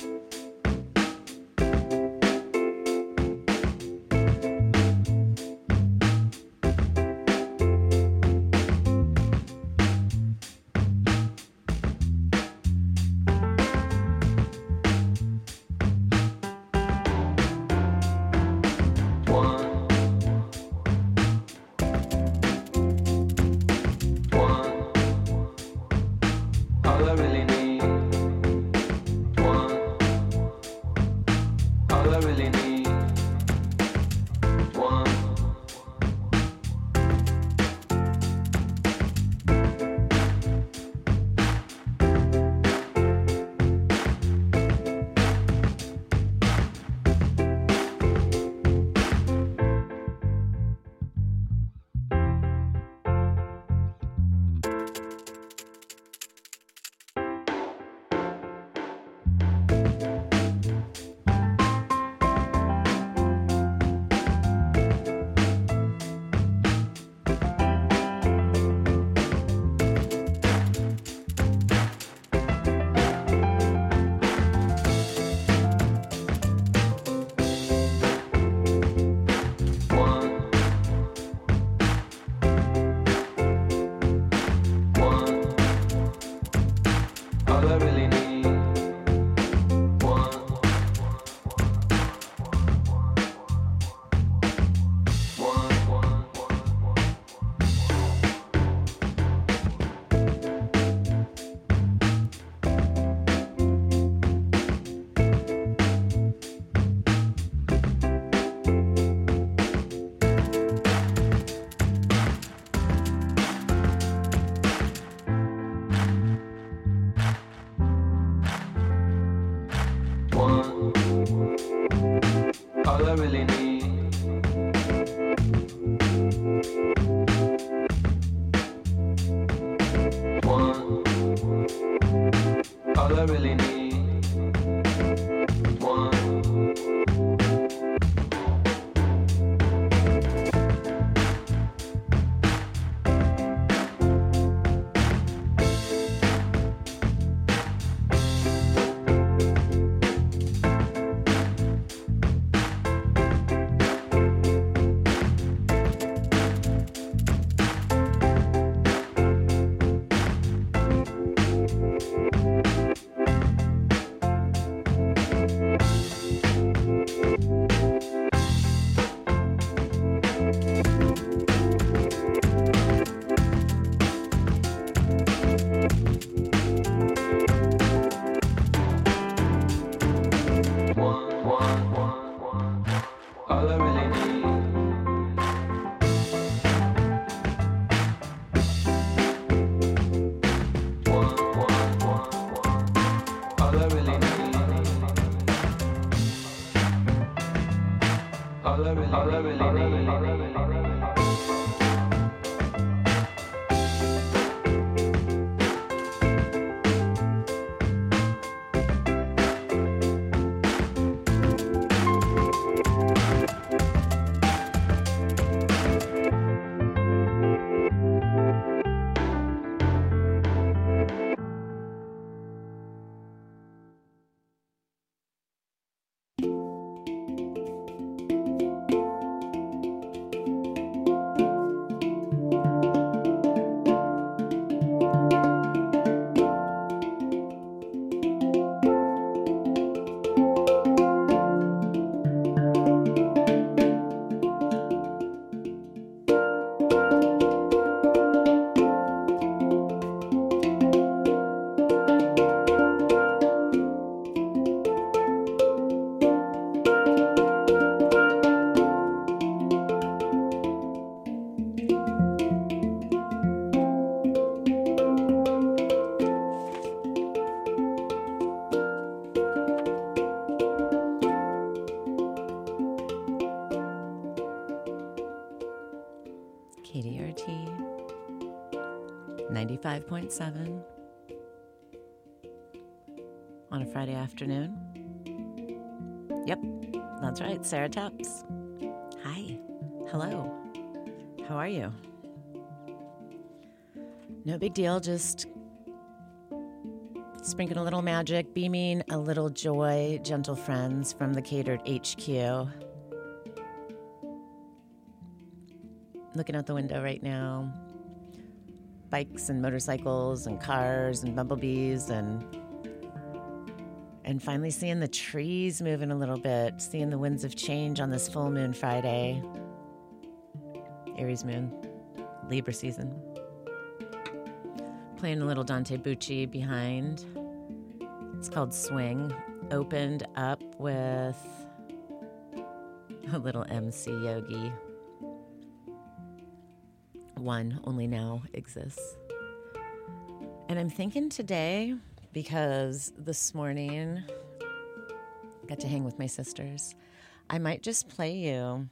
Bye. 101.7 on a Friday afternoon. Yep, that's right, Sarah Taps. Hi, hello, how are you? No big deal, just sprinkling a little magic, beaming a little joy, gentle friends from the catered HQ. Looking out the window right now, bikes and motorcycles and cars and bumblebees and and finally seeing the trees moving a little bit, seeing the winds of change on this full moon Friday. Aries moon, Libra season. Playing a little Dante Bucci behind. It's called Swing. Opened up with a little MC Yogi. One only now exists. And I'm thinking today, because this morning got to hang with my sisters, I might just play you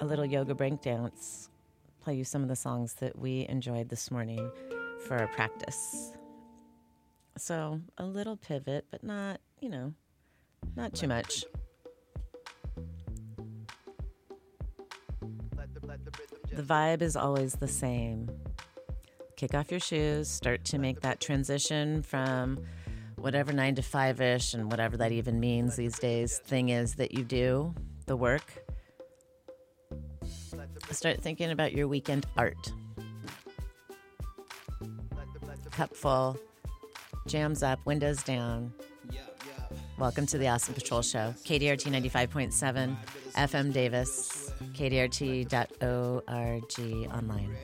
a little yoga break dance, play you some of the songs that we enjoyed this morning for our practice. So a little pivot, but not, you know, not too much. The vibe is always the same. Kick off your shoes, start to make that transition from whatever nine to five ish and whatever that even means these days thing is that you do, the work. Start thinking about your weekend art. Cup full, jams up, windows down. Welcome to the Awesome Patrol Show. KDRT 95.7, FM Davis, KDRT.org online.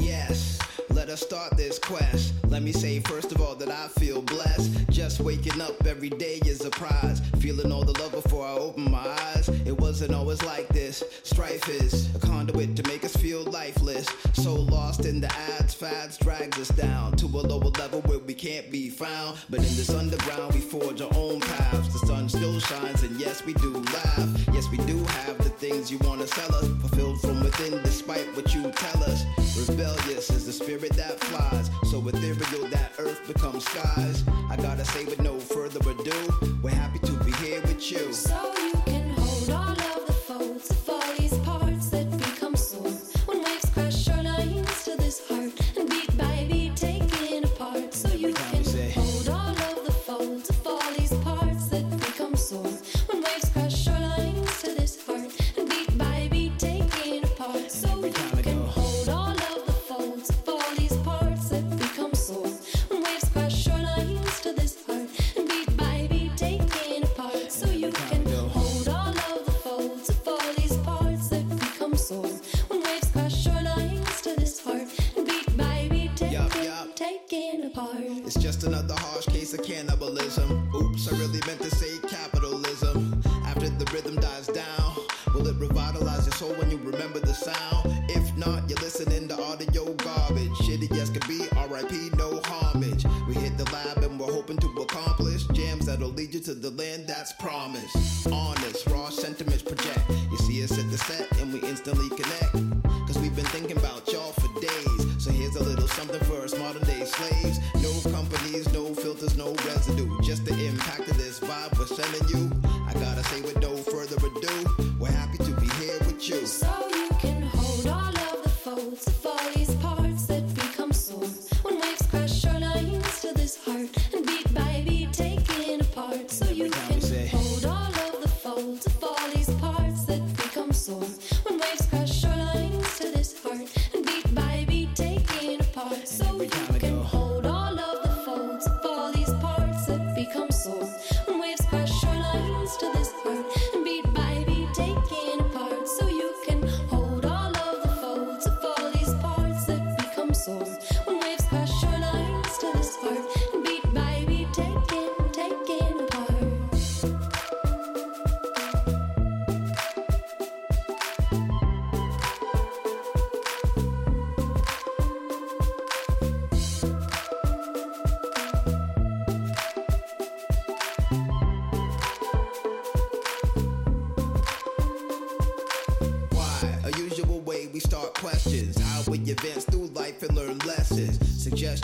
Yes, let us start this quest. Let me say, first of all, that I feel blessed. Just waking up every day is a prize. Feeling all the love before I open my eyes. It wasn't always like this. Strife is a conduit to make us feel lifeless. So lost in the ads, fads drags us down to a lower level where we can't be found. But in this underground, we forge our own paths. The sun still shines, and yes, we do laugh. Yes, we do have the things you wanna sell us. Fulfilled from within, despite what you tell us. Rebellious is the spirit that flies. So ethereal that earth becomes skies. I gotta say, with no further ado, we're happy to be here with you. So you sound? If not, you're listening to audio garbage. Shitty yes could be RIP, no homage. We hit the lab and we're hoping to accomplish jams that'll lead you to the land that's promised. Honest,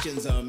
Suggestions are um,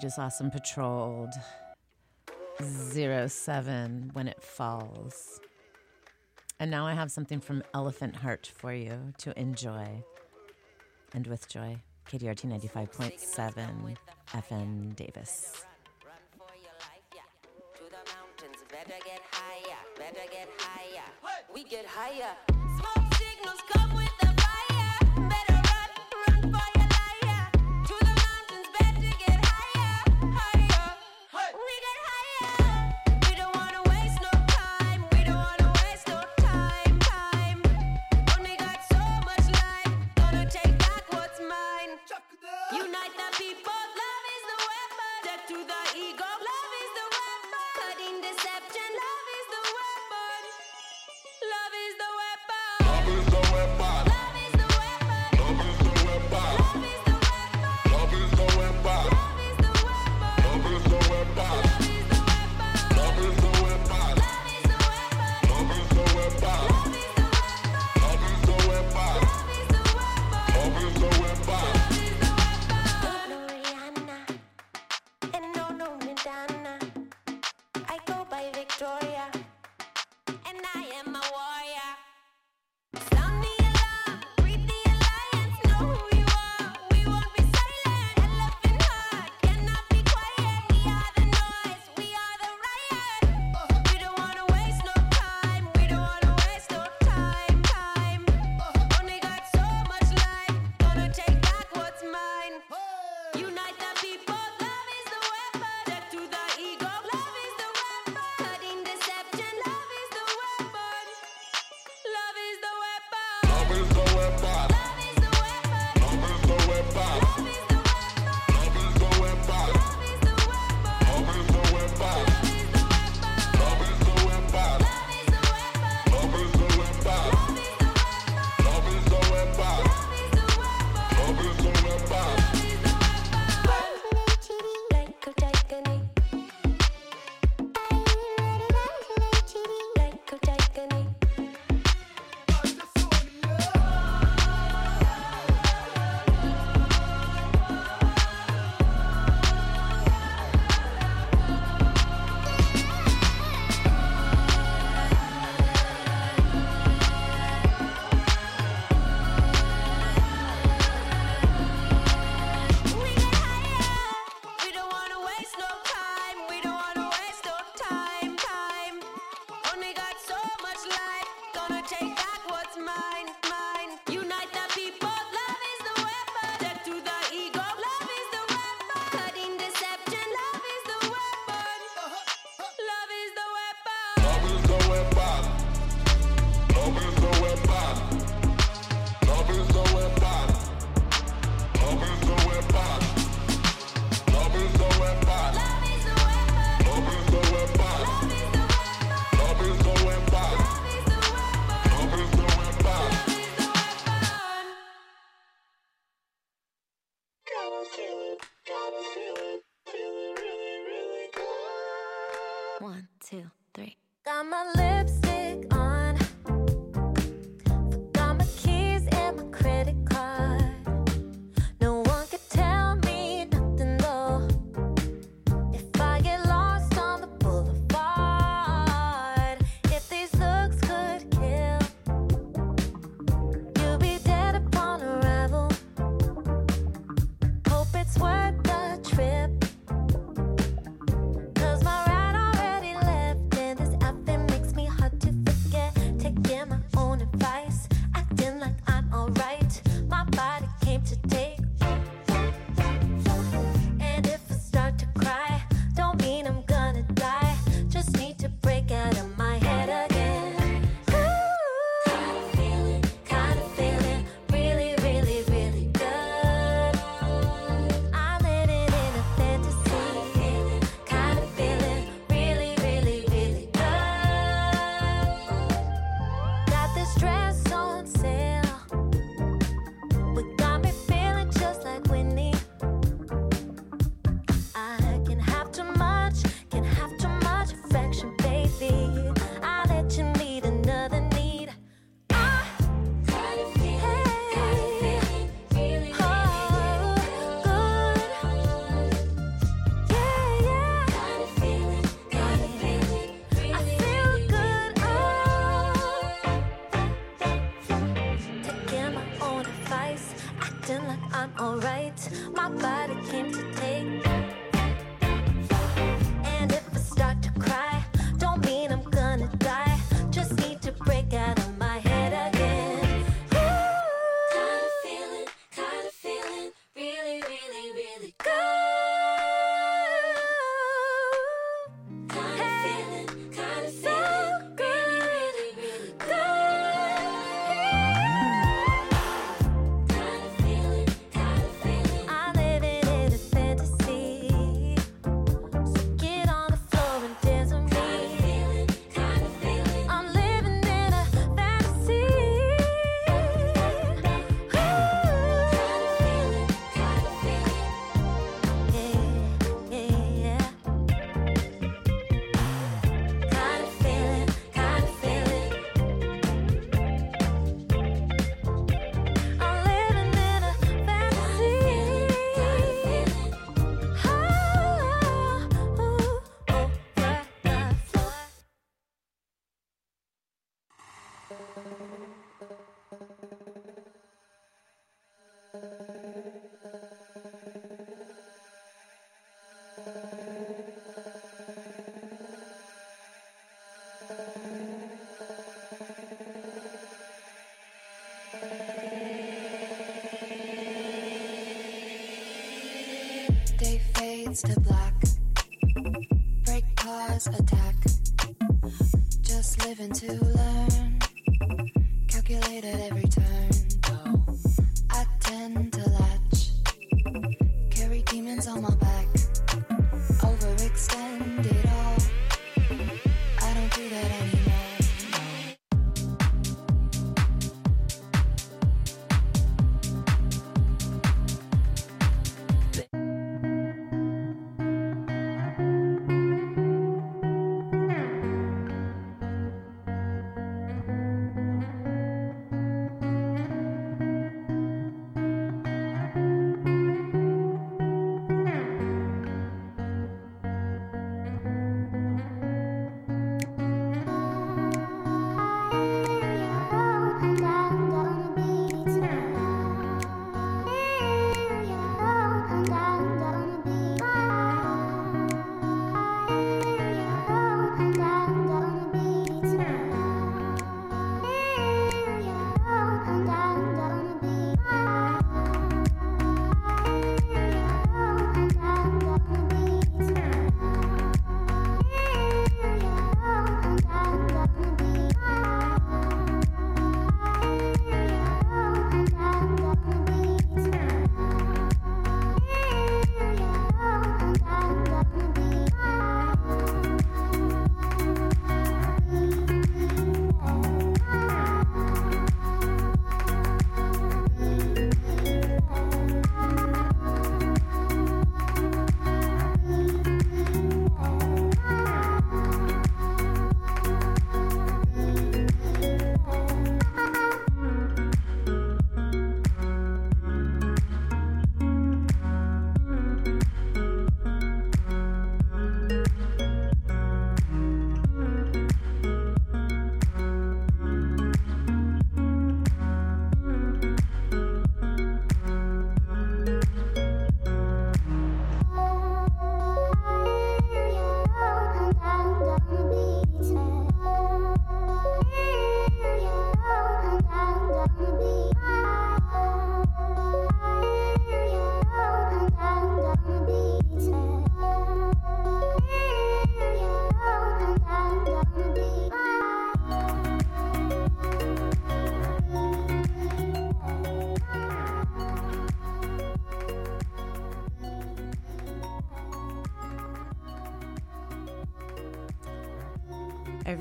Just saw some patrolled. 07 when it falls. And now I have something from Elephant Heart for you to enjoy. And with joy, KDRT 95.7 FM Davis. Better get higher, better get higher. We get higher. Smoke signals come with us.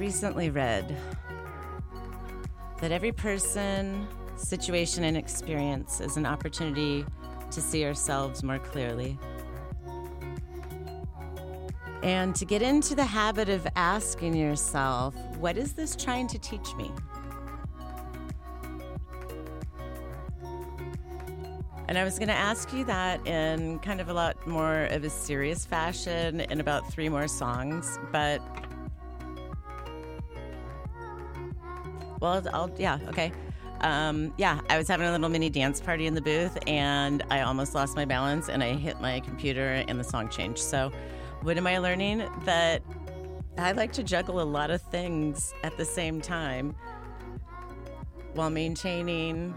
Recently read that every person, situation, and experience is an opportunity to see ourselves more clearly. And to get into the habit of asking yourself, what is this trying to teach me? And I was going to ask you that in kind of a lot more of a serious fashion in about three more songs, but Well, I'll, yeah, okay. Um, yeah, I was having a little mini dance party in the booth and I almost lost my balance and I hit my computer and the song changed. So, what am I learning? That I like to juggle a lot of things at the same time while maintaining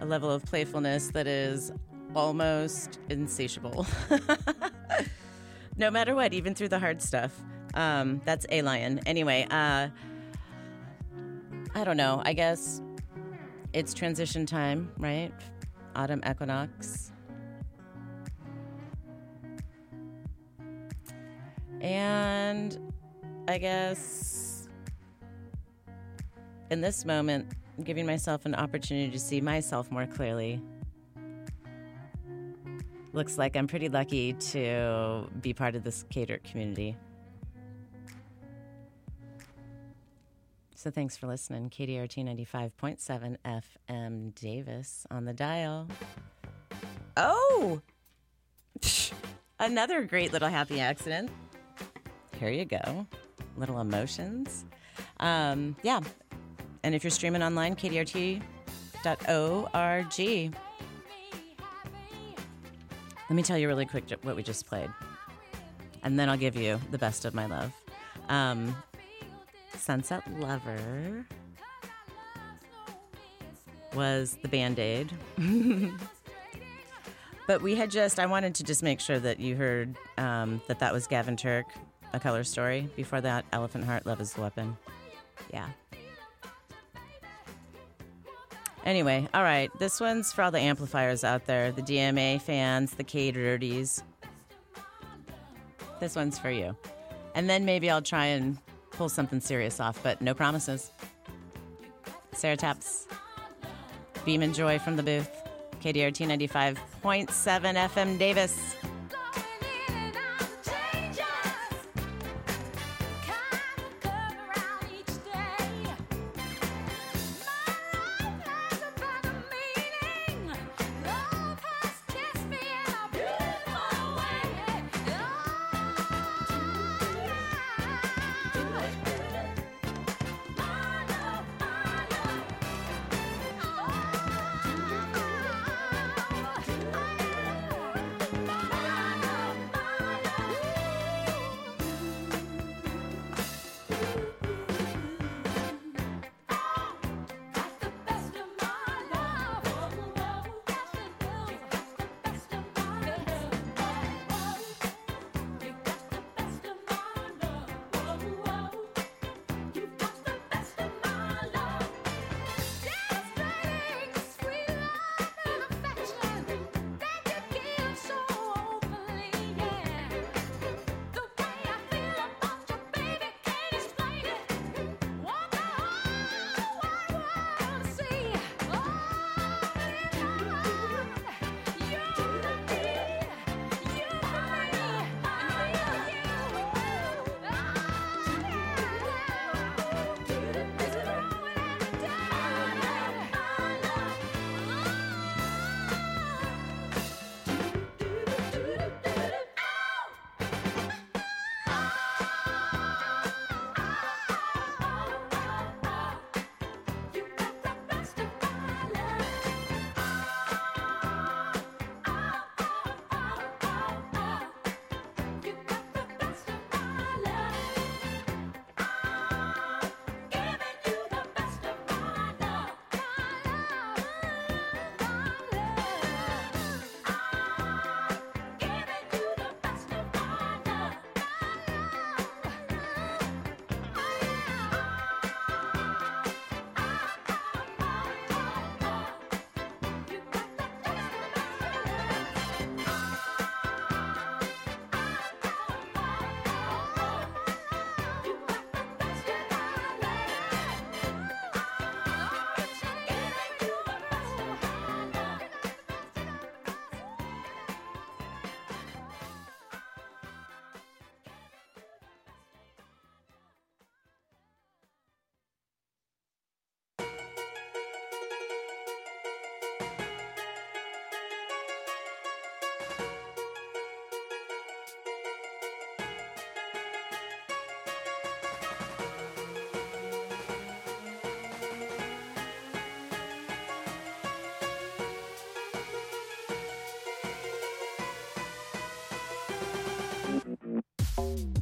a level of playfulness that is almost insatiable. no matter what, even through the hard stuff. Um, that's a lion. Anyway, uh, I don't know. I guess it's transition time, right? Autumn equinox. And I guess in this moment, I'm giving myself an opportunity to see myself more clearly. Looks like I'm pretty lucky to be part of this cater community. So thanks for listening. KDRT 95.7 FM Davis on the dial. Oh! Another great little happy accident. Here you go. Little emotions. Um, yeah. And if you're streaming online, kdrt.org. Let me tell you really quick what we just played. And then I'll give you the best of my love. Um, Sunset Lover was the band aid. But we had just, I wanted to just make sure that you heard um, that that was Gavin Turk, A Color Story. Before that, Elephant Heart, Love is the Weapon. Yeah. Anyway, all right. This one's for all the amplifiers out there, the DMA fans, the K dirties. This one's for you. And then maybe I'll try and pull something serious off, but no promises. Sarah Taps, Beam and Joy from the booth, KDRT 95.7 FM Davis. you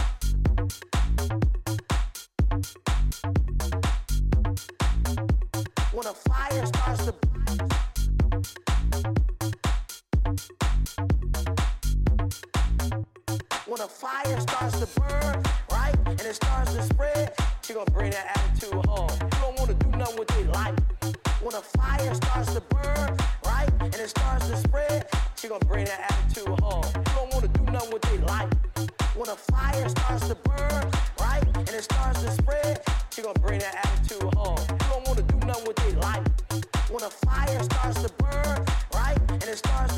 fire starts to burn, right? And it starts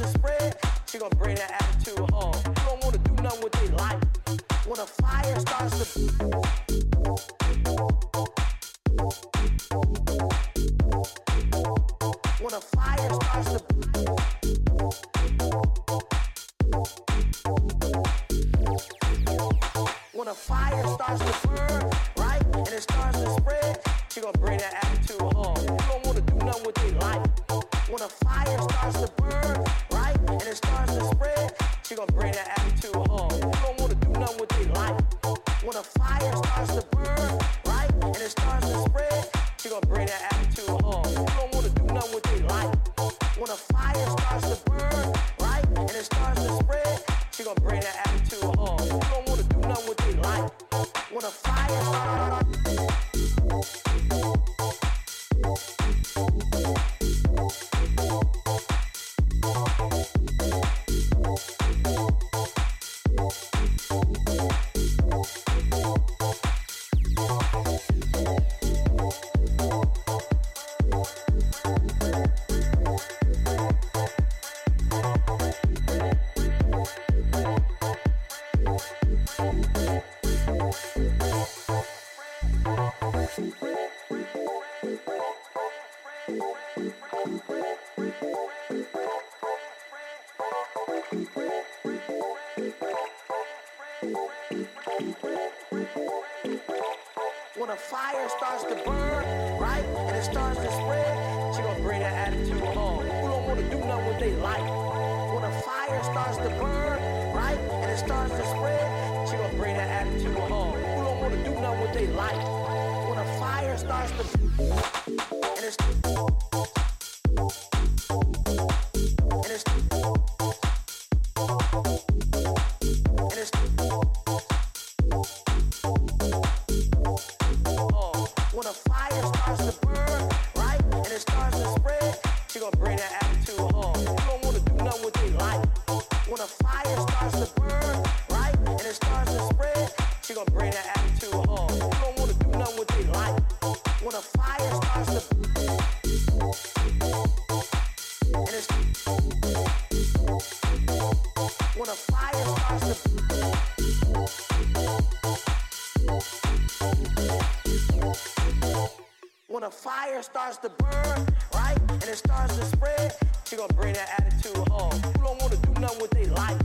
starts to spread, you're gonna bring that attitude home. Who don't wanna do nothing with their life?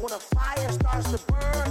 When a fire starts to burn,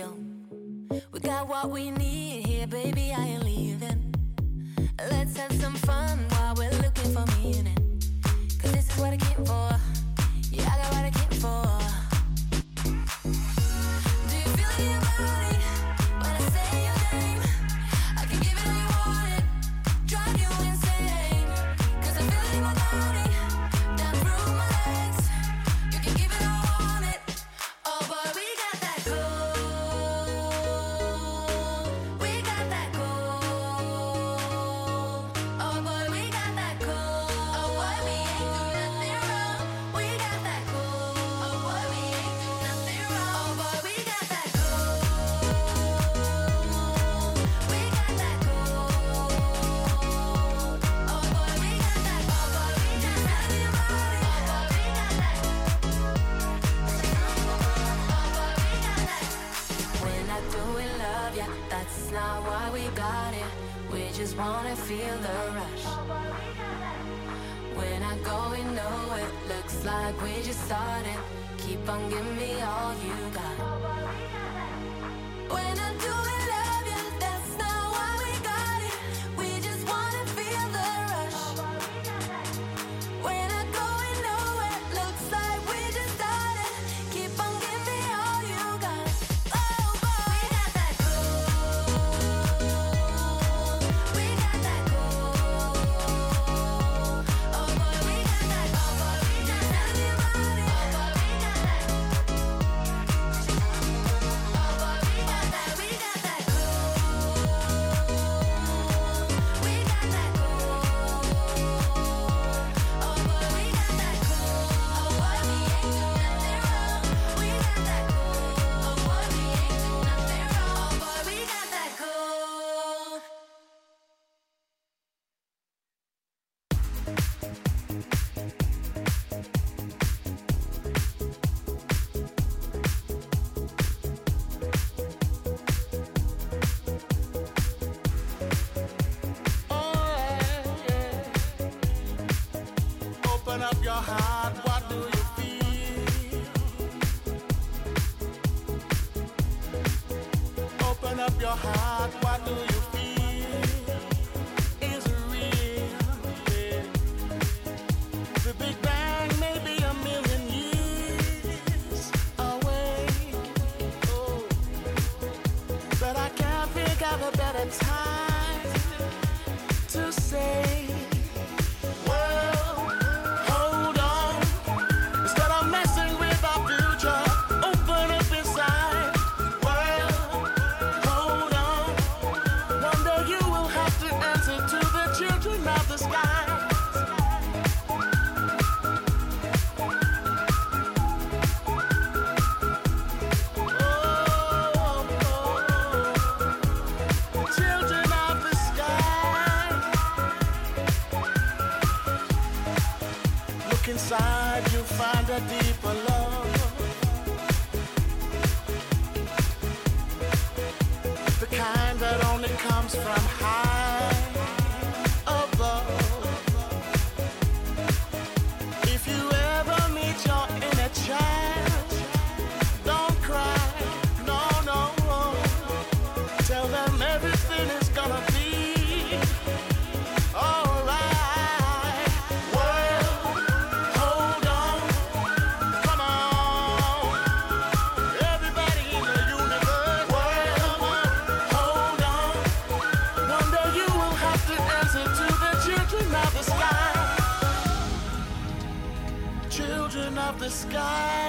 film. just wanna feel the rush. When I go, we know it looks like we just started. Keep on giving me all you the kind that only comes from heart. sky.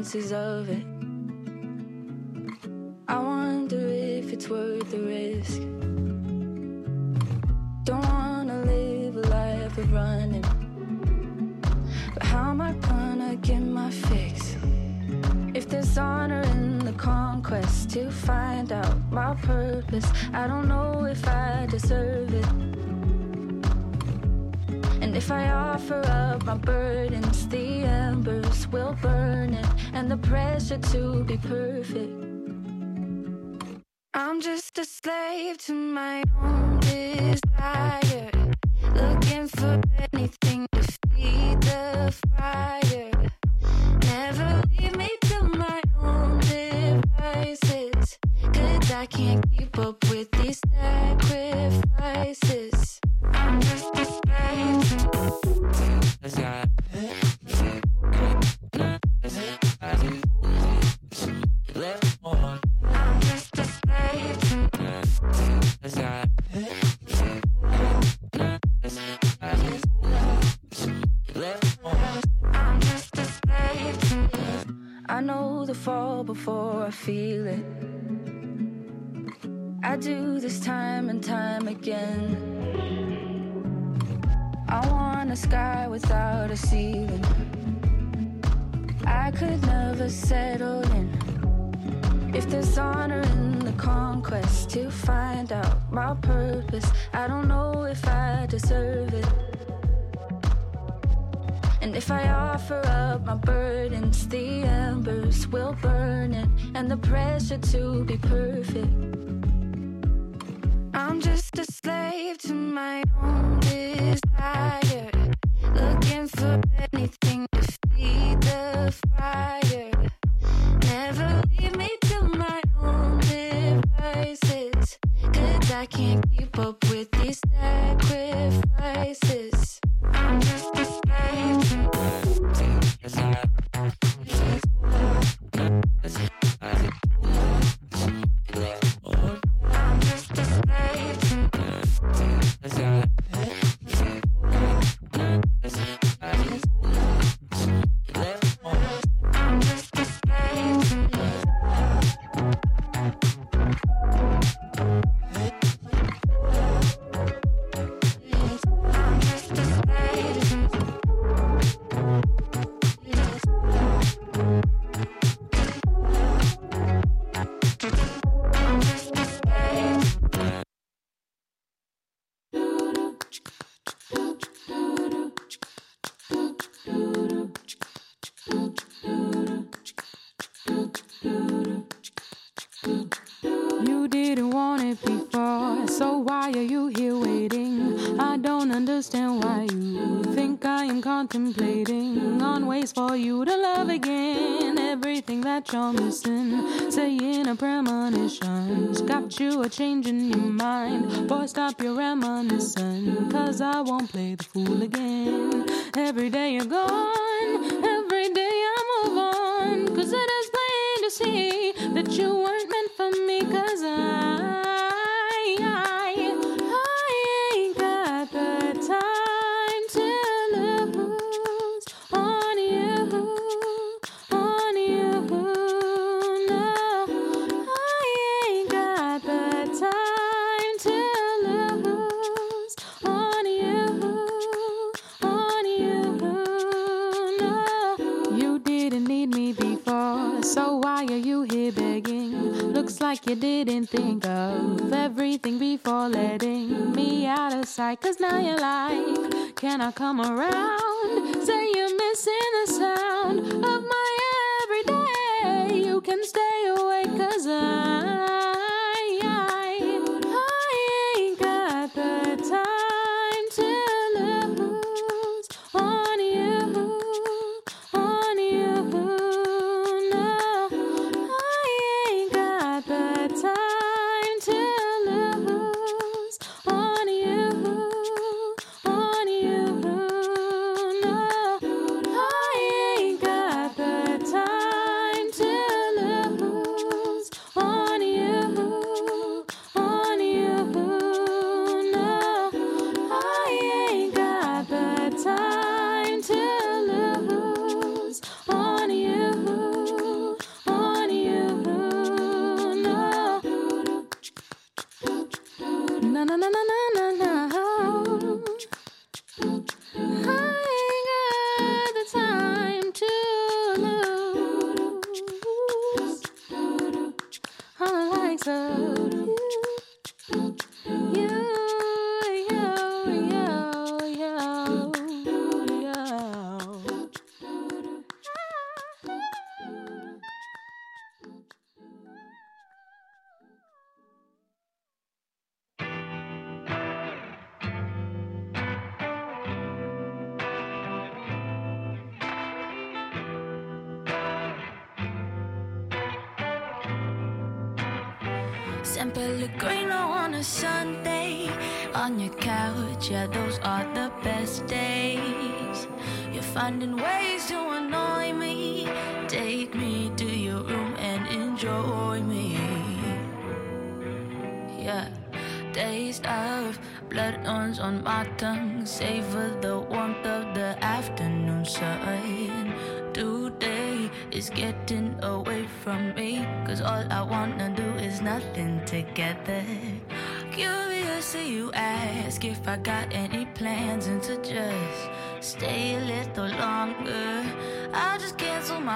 Consequences of it. And time again. I want a sky without a ceiling. I could never settle in. If there's honor in the conquest to find out my purpose, I don't know if I deserve it. And if I offer up my burdens, the embers will burn it, and the pressure to be perfect. Just a slave to my own desire, looking for anything to feed the fire. Never leave me to my own devices, cause I can't keep up with these sacrifices. Contemplating on ways for you to love again. Everything that you're missing, saying a premonition's got you a change in your mind. Boy, stop your reminiscing, cause I won't play the fool again. Every day you're gone, every day I move on, cause it is plain to see think of everything before letting me out of sight. Cause now you're like, can I come around? Say you're missing the sound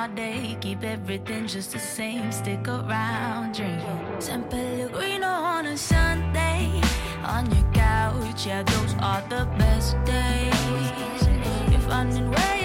my day, keep everything just the same. Stick around, drinking San Pellegrino on a Sunday. On your couch, yeah, those are the best days. You're finding ways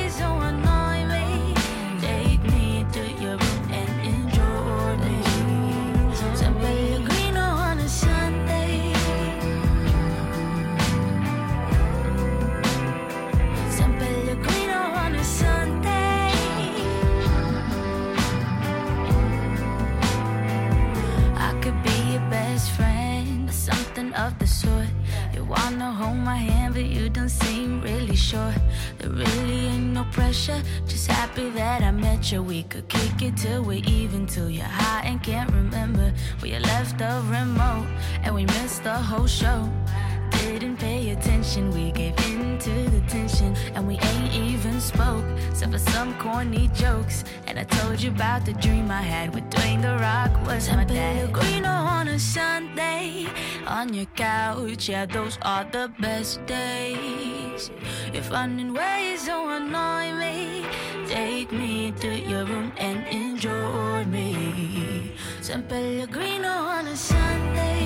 something of the sort. You wanna hold my hand, but you don't seem really sure. There really ain't no pressure, just happy that I met you. We could kick it till we're even, till you're high and can't remember We left the remote, and we missed the whole show. Didn't pay attention, we gave in to the tension, and we ain't even spoke. Except for some corny jokes. And I told you about the dream I had with Dwayne The Rock was my dad. Pellegrino on a Sunday, on your couch, yeah, those are the best days. You're finding ways to annoy me. Take me to your room and enjoy me. San Pellegrino on a Sunday.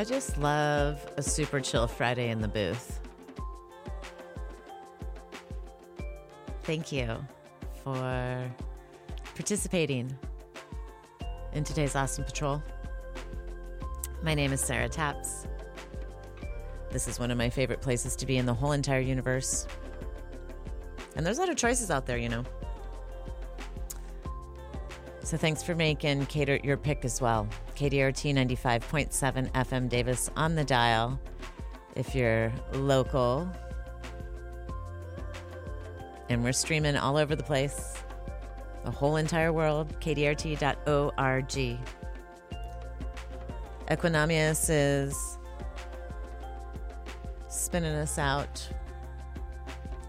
I just love a super chill Friday in the booth. Thank you for participating in today's Awesome Patrol. My name is Sarah Taps. This is one of my favorite places to be in the whole entire universe. And there's a lot of choices out there, you know. So thanks for making Cater your pick as well. KDRT 95.7 FM Davis on the dial. If you're local, and we're streaming all over the place, the whole entire world, kdrt.org. Equanimous is spinning us out.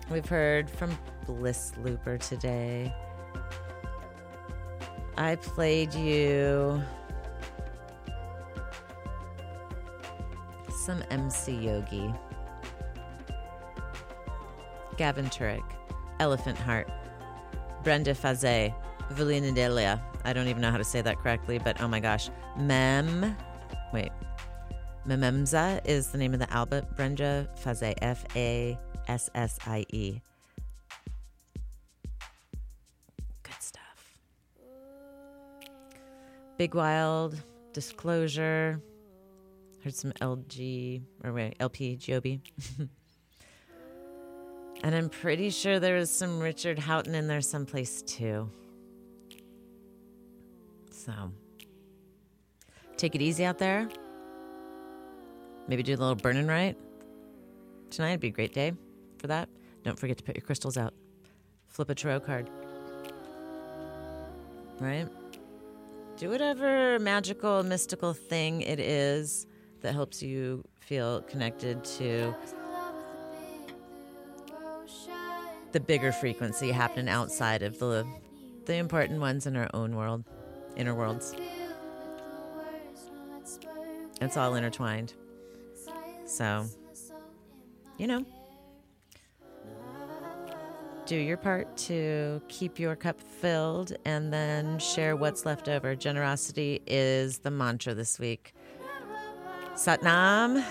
We've heard from Bliss Looper today. I played you some MC Yogi. Gavin Turek, Elephant Heart, Brenda Fassie, Valina Delia. I don't even know how to say that correctly, but oh my gosh. Mem, wait. Mememza is the name of the album. Brenda Fassie, F A S S I E. Good stuff. Big Wild, Disclosure. Heard some LG, or wait, LP, Joby. and I'm pretty sure there was some Richard Houghton in there someplace too. So, take it easy out there. Maybe do a little burning right. Tonight would be a great day for that. Don't forget to put your crystals out. Flip a tarot card. Right? Do whatever magical, mystical thing it is that helps you feel connected to the bigger frequency happening outside of the the important ones in our own world, inner worlds. It's all intertwined. So, you know, do your part to keep your cup filled and then share what's left over. Generosity is the mantra this week. Satnam.